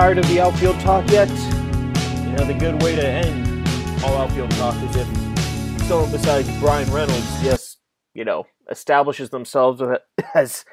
Tired of the outfield talk yet? You know, the good way to end all outfield talk is if someone besides Bryan Reynolds just, you know, establishes themselves as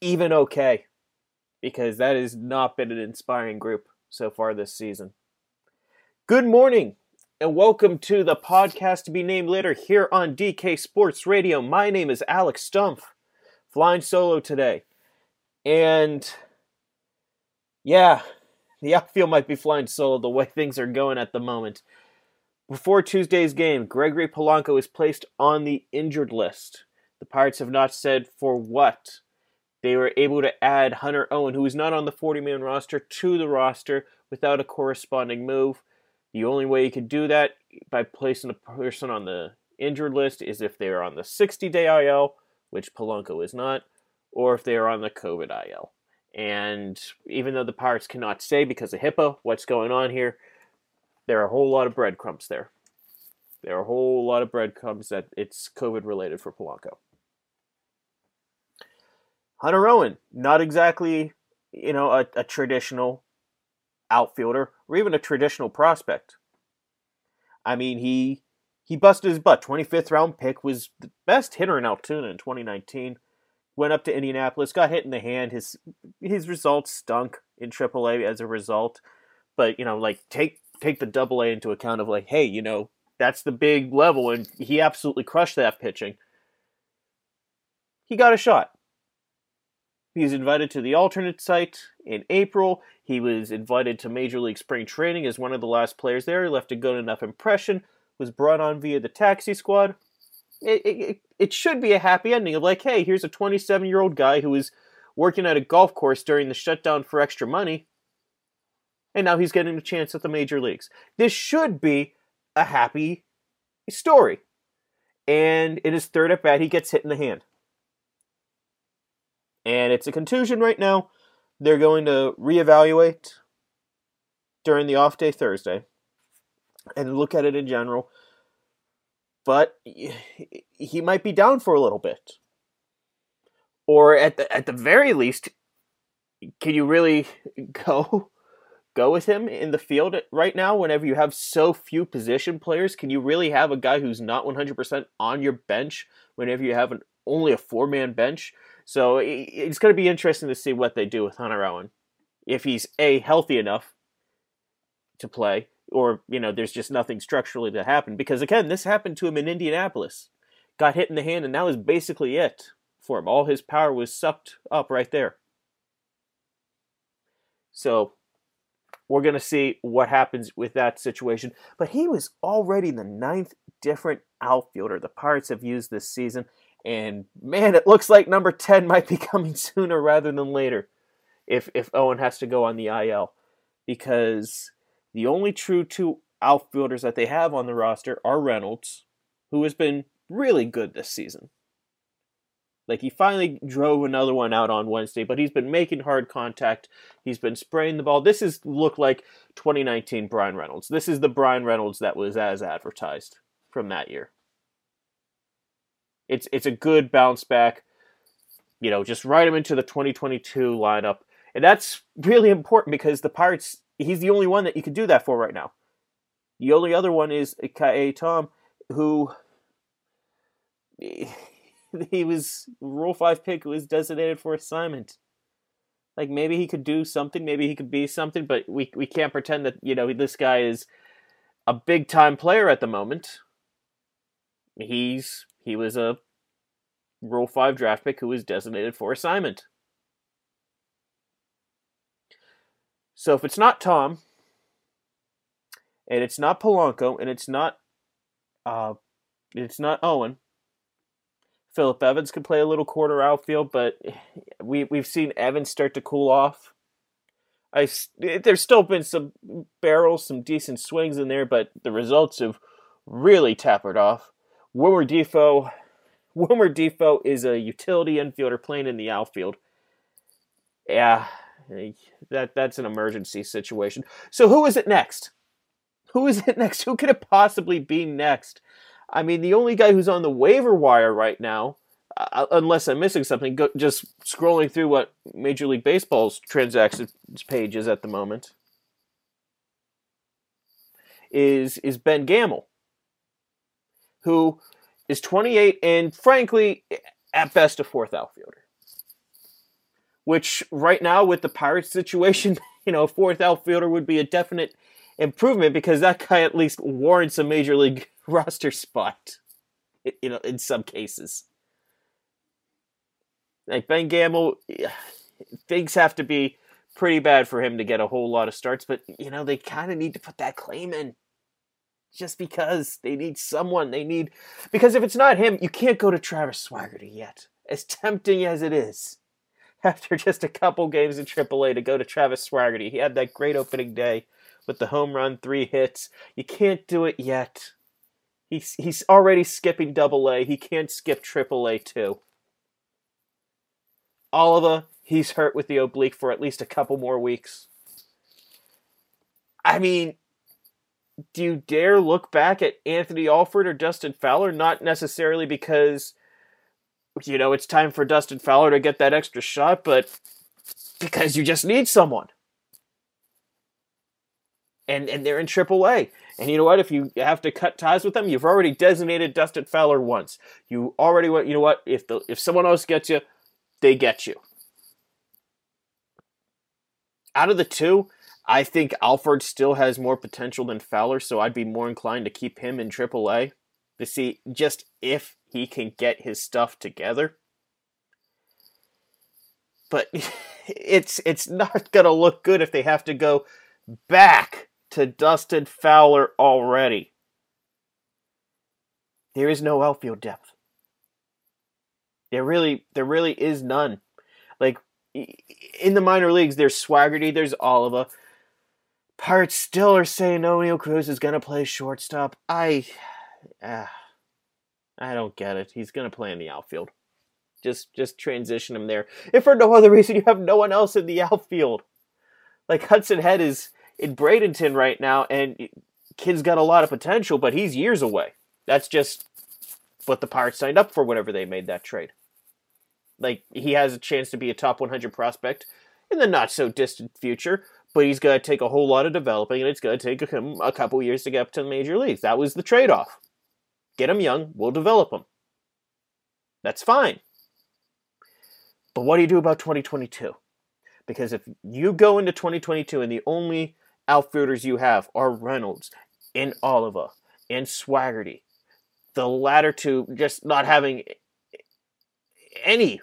even okay. Because that has not been an inspiring group so far this season. Good morning, and welcome to the podcast to be named later here on DK Sports Radio. My name is Alex Stumpf, flying solo today. And yeah, the outfield might be flying solo the way things are going at the moment. Before Tuesday's game, Gregory Polanco is placed on the injured list. The Pirates have not said for what. They were able to add Hunter Owen, who is not on the 40 man roster, to the roster without a corresponding move. The only way you could do that by placing a person on the injured list is if they are on the 60 day IL, which Polanco is not, or if they are on the COVID IL. And even though the Pirates cannot say because of HIPAA what's going on here, there are a whole lot of breadcrumbs there. There are a whole lot of breadcrumbs that it's COVID related for Polanco. Hunter Owen, not exactly, you know, a, a traditional outfielder or even a traditional prospect. I mean, he he busted his butt. 25th round pick was the best hitter in Altoona in 2019 went up to Indianapolis, got hit in the hand. His his results stunk in AAA as a result. But you know, like take take the Double A into account of like, hey, you know, that's the big level, and he absolutely crushed that pitching. He got a shot. He was invited to the alternate site in April. He was invited to Major League Spring Training as one of the last players there. He left a good enough impression. Was brought on via the taxi squad it, it, it should be a happy ending of like, hey, here's a 27 year old guy who was working at a golf course during the shutdown for extra money, and now he's getting a chance at the major leagues. This should be a happy story. And in his third at bat, he gets hit in the hand. And it's a contusion right now. They're going to reevaluate during the off day Thursday and look at it in general but he might be down for a little bit. Or at the at the very least, can you really go go with him in the field right now whenever you have so few position players? Can you really have a guy who's not 100% on your bench whenever you have an, only a four-man bench? So it's going to be interesting to see what they do with Hunter Owen. If he's a healthy enough to play or you know there's just nothing structurally to happen. Because again this happened to him in indianapolis. Got hit in the hand and that was basically it for him. All his power was sucked up right there. So we're going to see what happens with that situation. But he was already the ninth different outfielder the pirates have used this season. And man it looks like number 10 might be coming sooner rather than later if if owen has to go on the il because the only true two outfielders that they have on the roster are Reynolds, who has been really good this season. Like he finally drove another one out on Wednesday, but he's been making hard contact. He's been spraying the ball. This is looked like 2019 Bryan Reynolds. This is the Bryan Reynolds that was as advertised from that year. It's it's a good bounce back. You know, just write him into the 2022 lineup. And that's really important because the Pirates he's the only one that you could do that for right now. The only other one is Ka'ai Tom, who he was Rule Five pick who was designated for assignment. Like maybe he could do something, maybe he could be something, but we we can't pretend that you know this guy is a big time player at the moment. He's he was a Rule Five draft pick who was designated for assignment. So if it's not Tom, and it's not Polanco, and it's not, uh, it's not Owen. Phillip Evans could play a little quarter outfield, but we we've seen Evans start to cool off. I there's still been some barrels, some decent swings in there, but the results have really tapered off. Wilmer Difo, Wilmer Difo is a utility infielder playing in the outfield. Yeah, that that's an emergency situation. So who is it next? Who is it next? Who could it possibly be next? I mean, the only guy who's on the waiver wire right now, uh, unless I'm missing something, go, just scrolling through what Major League Baseball's transactions page is at the moment, is is Ben Gamel, who is 28 and frankly, at best, a fourth outfielder. Which right now with the Pirates situation, you know, a fourth outfielder would be a definite improvement because that guy at least warrants a major league roster spot. You know, in some cases. Like Ben Gamel, things have to be pretty bad for him to get a whole lot of starts, but you know, they kind of need to put that claim in. Just because they need someone, they need because if it's not him, you can't go to Travis Swaggerty yet. As tempting as it is, after just a couple games in AAA to go to Travis Swaggerty, he had that great opening day with the home run, three hits. You can't do it yet. He's he's already skipping Double A. He can't skip Triple A too. Oliva, he's hurt with the oblique for at least a couple more weeks. I mean, do you dare look back at Anthony Alford or Dustin Fowler? Not necessarily because, you know, it's time for Dustin Fowler to get that extra shot, but because you just need someone. And and they're in AAA. And you know what? If you have to cut ties with them, you've already designated Dustin Fowler once. You already went. You know what? If the if someone else gets you, they get you. Out of the two, I think Alford still has more potential than Fowler, so I'd be more inclined to keep him in AAA to see just if he can get his stuff together. But it's it's not gonna look good if they have to go back to Dustin Fowler already. There is no outfield depth. There really there really is none. Like in the minor leagues, there's Swaggerty, there's Oliva. Pirates still are saying O'Neil Cruz is gonna play shortstop. I, uh, I don't get it. He's gonna play in the outfield. Just, just transition him there. If for no other reason, you have no one else in the outfield. Like Hudson Head is in Bradenton right now, and kid's got a lot of potential, but he's years away. That's just what the Pirates signed up for whenever they made that trade. Like he has a chance to be a top 100 prospect in the not so distant future, but he's going to take a whole lot of developing, and it's going to take him a couple years to get up to the major leagues. That was the trade off. Get them young, we'll develop them. That's fine. But what do you do about 2022? Because if you go into 2022 and the only outfielders you have are Reynolds and Oliva and Swaggerty, the latter two just not having any,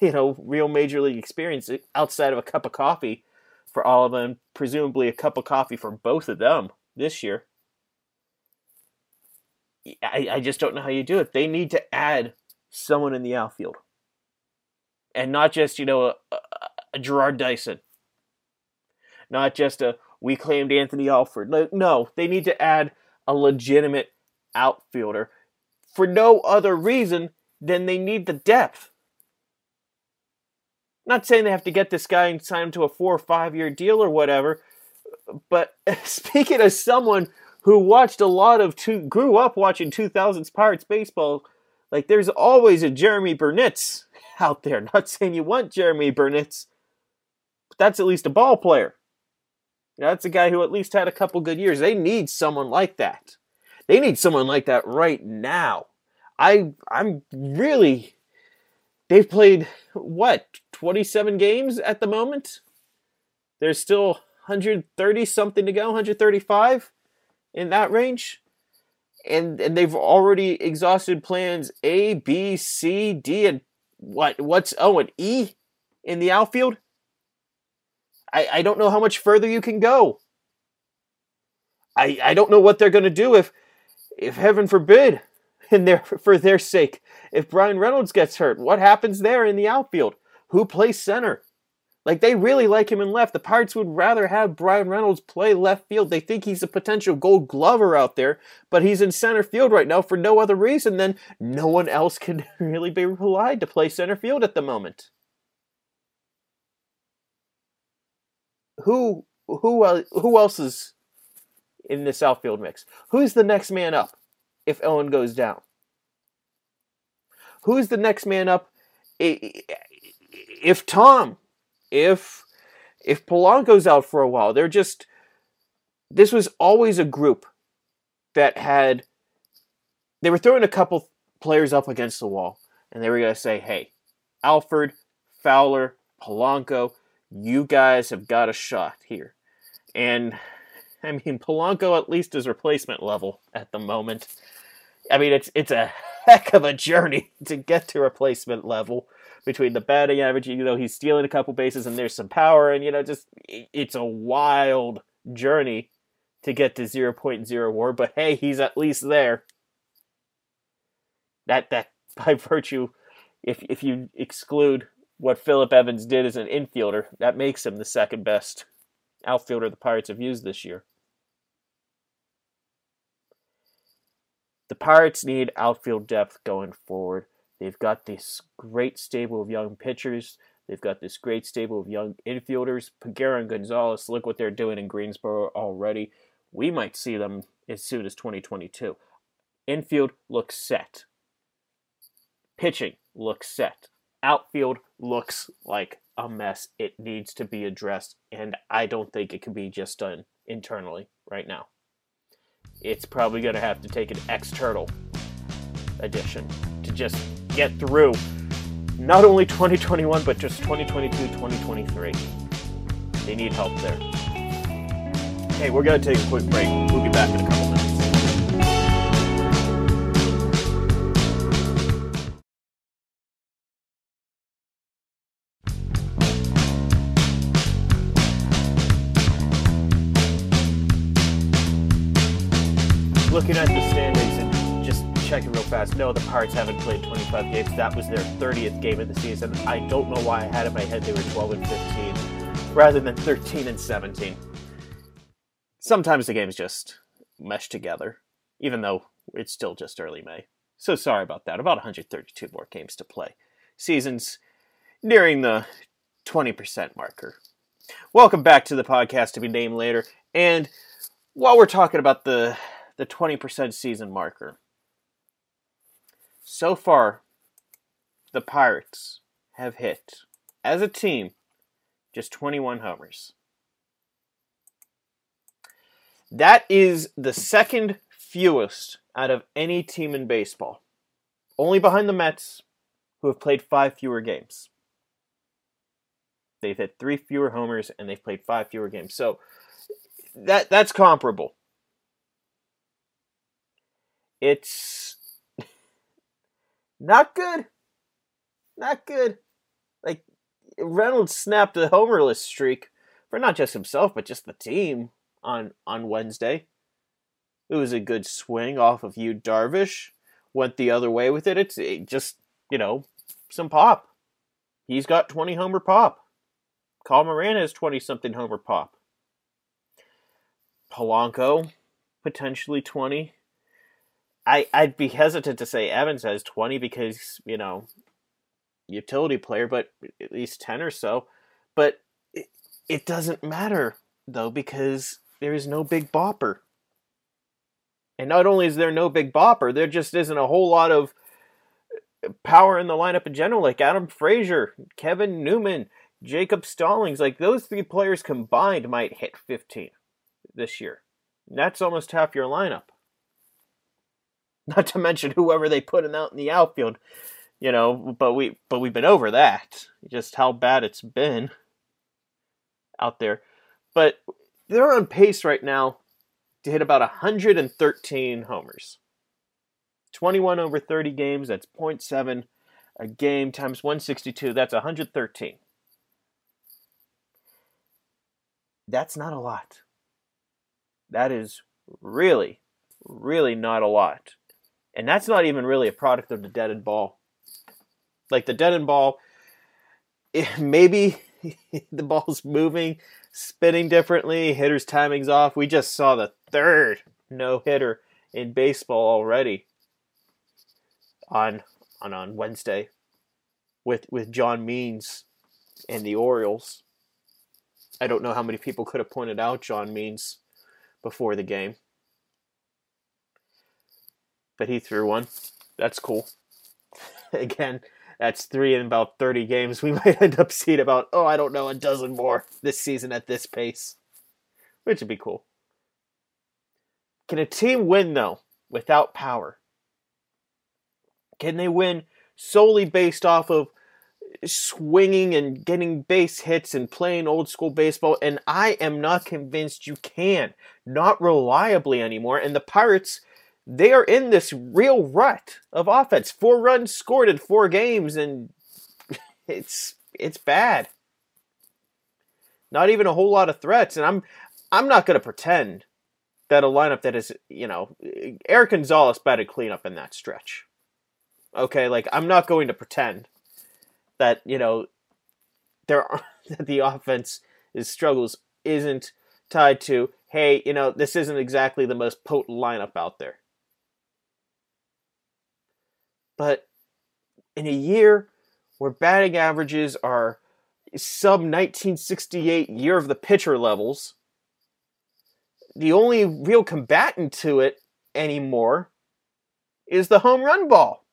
you know, real major league experience outside of a cup of coffee for all of them, presumably a cup of coffee for both of them this year. I, I just don't know how you do it. They need to add someone in the outfield. And not just, you know, a, a, Jarrod Dyson. Not just a, we claimed Anthony Alford. No, they need to add a legitimate outfielder for no other reason than they need the depth. Not saying they have to get this guy and sign him to a four or five year deal or whatever, but speaking as someone who watched a lot of two, grew up watching 2000s Pirates baseball, like there's always a Jeromy Burnitz out there. Not saying you want Jeromy Burnitz, but that's at least a ball player. You know, that's a guy who at least had a couple good years. They need someone like that. They need someone like that right now. I I'm really they've played what 27 games at the moment. There's still 130 something to go, 135 in that range. And and they've already exhausted plans A, B, C, D, and what what's oh and E in the outfield. I, I don't know how much further you can go. I I don't know what they're gonna do if if heaven forbid in their for their sake. If Bryan Reynolds gets hurt, what happens there in the outfield? Who plays center? Like they really like him in left. The Pirates would rather have Bryan Reynolds play left field. They think he's a potential gold glover out there, but he's in center field right now for no other reason than no one else can really be relied to play center field at the moment. Who who who else is in this outfield mix? Who's the next man up? if Owen goes down? who's the next man up? If Tom, if if Polanco's out for a while, they're just this was always a group that had they were throwing a couple players up against the wall and they were to say, "Hey, Alford, Fowler, Polanco, you guys have got a shot here." And I mean, Polanco at least is replacement level at the moment. I mean, it's it's a heck of a journey to get to replacement level between the batting average. You know, he's stealing a couple bases and there's some power, and you know, just it's a wild journey to get to 0.0 WAR. But hey, he's at least there. That that by virtue, if if you exclude what Phillip Evans did as an infielder, that makes him the second best outfielder the Pirates have used this year. The Pirates need outfield depth going forward. They've got this great stable of young pitchers. They've got this great stable of young infielders. Peguero and Gonzales, look what they're doing in Greensboro already. We might see them as soon as 2022. Infield looks set. Pitching looks set. Outfield looks like a mess. It needs to be addressed, and I don't think it can be just done internally right now it's probably going to have to take an external addition to just get through not only 2021 but just 2022 2023 they need help there. Hey we're going to take a quick break. We'll be back in a couple minutes real. No, the Pirates haven't played 25 games. That was their 30th game of the season. I don't know why I had in my head they were 12 and 15 rather than 13 and 17. Sometimes the games just mesh together, even though it's still just early May. So sorry about that. About 132 more games to play. Season's nearing the 20% marker. Welcome back to the podcast to be named later. And while we're talking about the the 20% season marker. So far, the Pirates have hit, as a team, just 21 homers. That is the second fewest out of any team in baseball, only behind the Mets, who have played five fewer games. They've hit three fewer homers and they've played five fewer games. So that that's comparable it's not good. Not good. Like Reynolds snapped a homerless streak for not just himself but just the team on on Wednesday. It was a good swing off of Yu, Darvish. Went the other way with it. It's it just you know some pop. He's got twenty homer pop. Colin Moran has twenty something homer pop. Polanco potentially twenty. I I'd be hesitant to say Evans has 20 because, you know, utility player, but at least 10 or so. But it, it doesn't matter though because there is no big bopper. And not only is there no big bopper, there just isn't a whole lot of uh, power in the lineup in general, like Adam Frazier, Kevin Newman, Jacob Stallings. Like those three players combined might hit 15 this year. that's almost half your lineup. Not to mention whoever they put in out in the outfield, you know. But we but we've been over that. Just how bad it's been out there. But they're on pace right now to hit about 113 homers. 21 over 30 games, that's 0.7 a game times 162, that's 113. That's not a lot. That is really, really not a lot. And that's not even really a product of the deadened ball. Like the deadened ball, it, eh, maybe the ball's moving, spinning differently, hitter's timing's off. We just saw the third no hitter in baseball already on on on Wednesday with with John Means and the Orioles. I don't know how many people could have pointed out John Means before the game but he threw one. That's cool. again, that's three in about 30 games. We might end up seeing about, oh, I don't know, a dozen more this season at this pace, which would be cool. Can a team win, though, without power? Can they win solely based off of swinging and getting base hits and playing old school baseball? And I am not convinced you can. Not reliably anymore. And the Pirates they are in this real rut of offense. Four runs scored in four games, and it's it's bad. Not even a whole lot of threats, and I'm I'm not going to pretend that a lineup that is you know Erik Gonzalez batted cleanup in that stretch. Okay, like I'm not going to pretend that you know there are, that the offense is struggles isn't tied to hey you know this isn't exactly the most potent lineup out there but in a year where batting averages are sub 1968 year of the pitcher levels, the only real combatant to it anymore is the home run ball.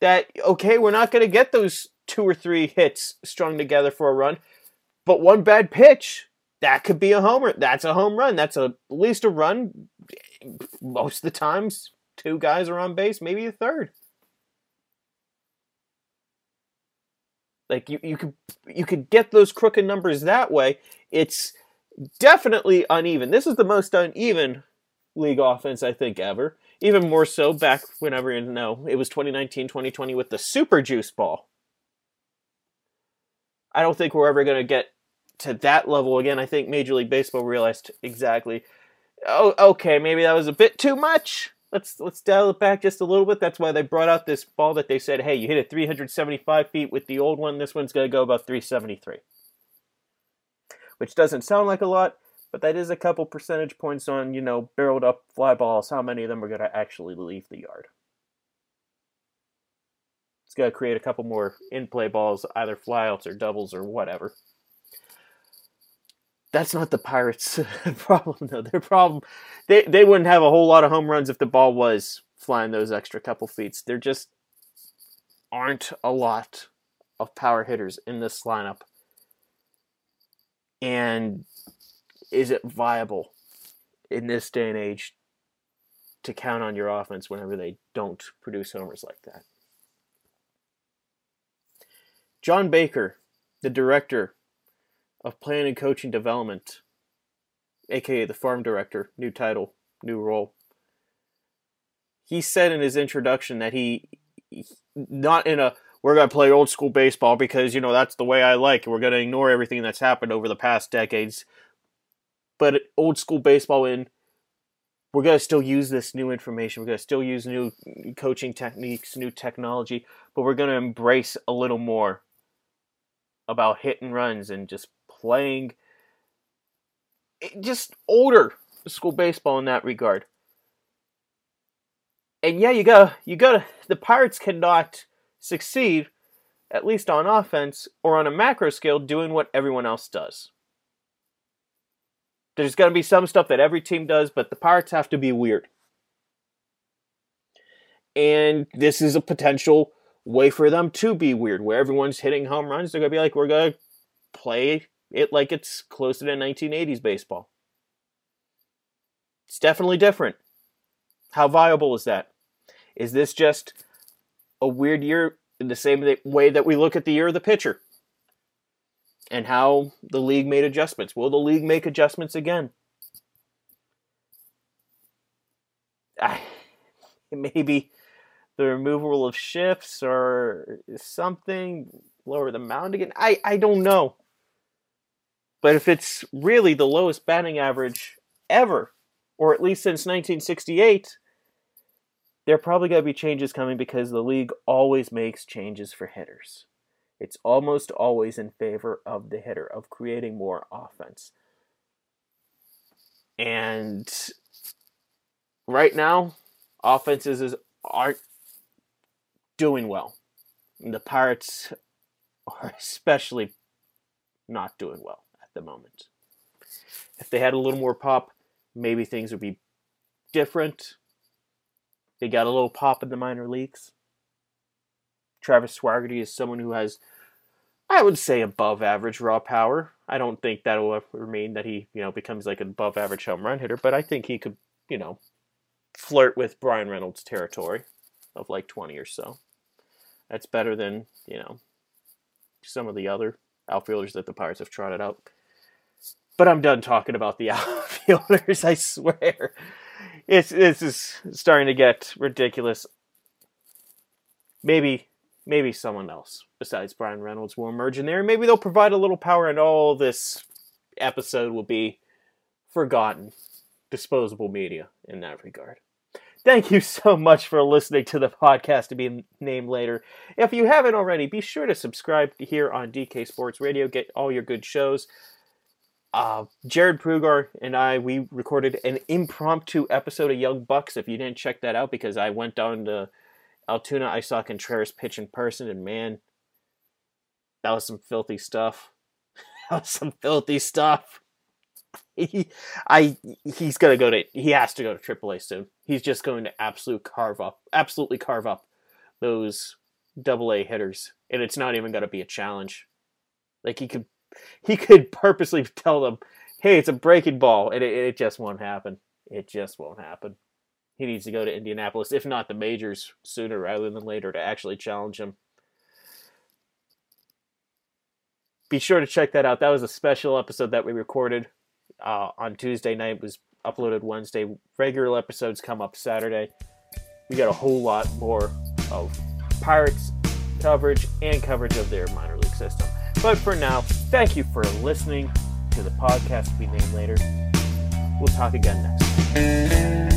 That, okay, we're not going to get those two or three hits strung together for a run, but one bad pitch, that could be a homer. That's a home run. That's a, at least a run most of the times two guys are on base, maybe a third. Like you, you could you could get those crooked numbers that way. It's definitely uneven. This is the most uneven league offense I think ever. Even more so back whenever you know it was 2019, 2020 with the super juice ball. I don't think we're ever going to get to that level again. I think Major League Baseball realized exactly. Oh, okay, maybe that was a bit too much let's let's dial it back just a little bit. That's why they brought out this ball that they said, hey, you hit it 375 feet with the old one. This one's going to go about 373, which doesn't sound like a lot, but that is a couple percentage points on you know barreled up fly balls. How many of them are going to actually leave the yard? It's going to create a couple more in play balls, either flyouts or doubles or whatever that's not the Pirates' problem though. Their problem they they wouldn't have a whole lot of home runs if the ball was flying those extra couple feet. There just aren't a lot of power hitters in this lineup. And is it viable in this day and age to count on your offense whenever they don't produce homers like that? John Baker, the director of Planning and Coaching Development, aka the Farm Director, new title, new role. He said in his introduction that he, not in a we're going to play old school baseball because you know that's the way I like. We're going to ignore everything that's happened over the past decades. But old school baseball in we're going to still use this new information. We're going to still use new coaching techniques, new technology, but we're going to embrace a little more about hit and runs and just playing eh, just older school baseball in that regard. And yeah, you go, you got the Pirates cannot succeed at least on offense or on a macro scale doing what everyone else does. There's going to be some stuff that every team does, but the Pirates have to be weird. And this is a potential way for them to be weird, where everyone's hitting home runs. They're going to be like, we're going to play it like it's closer to 1980s baseball. It's definitely different. How viable is that? Is this just a weird year in the same way that we look at the year of the pitcher? And how the league made adjustments. Will the league make adjustments again? I, maybe the removal of shifts or something, lower the mound again. I, I don't know. But if it's really the lowest batting average ever, or at least since 1968, there are probably going to be changes coming because the league always makes changes for hitters. It's almost always in favor of the hitter, of creating more offense. And right now, offenses aren't doing well. the Pirates are especially not doing well the moment. If they had a little more pop, maybe things would be different. They got a little pop in the minor leagues. Travis Swaggerty is someone who has, I would say, above average raw power. I don't think that will ever mean that he, you know, becomes like an above average home run hitter, but I think he could, you know, flirt with Bryan Reynolds' territory of like 20 or so. That's better than, you know, some of the other outfielders that the Pirates have trotted out. But I'm done talking about the outfielders, I swear. It's this is starting to get ridiculous. Maybe maybe someone else besides Bryan Reynolds will emerge in there. Maybe they'll provide a little power and all this episode will be forgotten. Disposable media in that regard. Thank you so much for listening to the podcast to be named later. If you haven't already, be sure to subscribe here on DK Sports Radio. Get all your good shows. Uh, Jared Prugar and I, we recorded an impromptu episode of Young Bucks. If you didn't check that out, because I went down to Altoona, I saw Contreras pitch in person, and man, that was some filthy stuff. that was some filthy stuff. He, I, he's gonna go to. He has to go to AAA soon. He's just going to absolute carve up, absolutely carve up those double A hitters, and it's not even gonna be a challenge. Like he could, he could purposely tell them, "Hey, it's a breaking ball," and it, it just won't happen. It just won't happen. He needs to go to Indianapolis, if not the majors, sooner rather than later to actually challenge him. Be sure to check that out. That was a special episode that we recorded uh, on Tuesday night. It was uploaded Wednesday. Regular episodes come up Saturday. We got a whole lot more of Pirates coverage and coverage of their minor league system. But for now, thank you for listening to the podcast to be named later. We'll talk again next.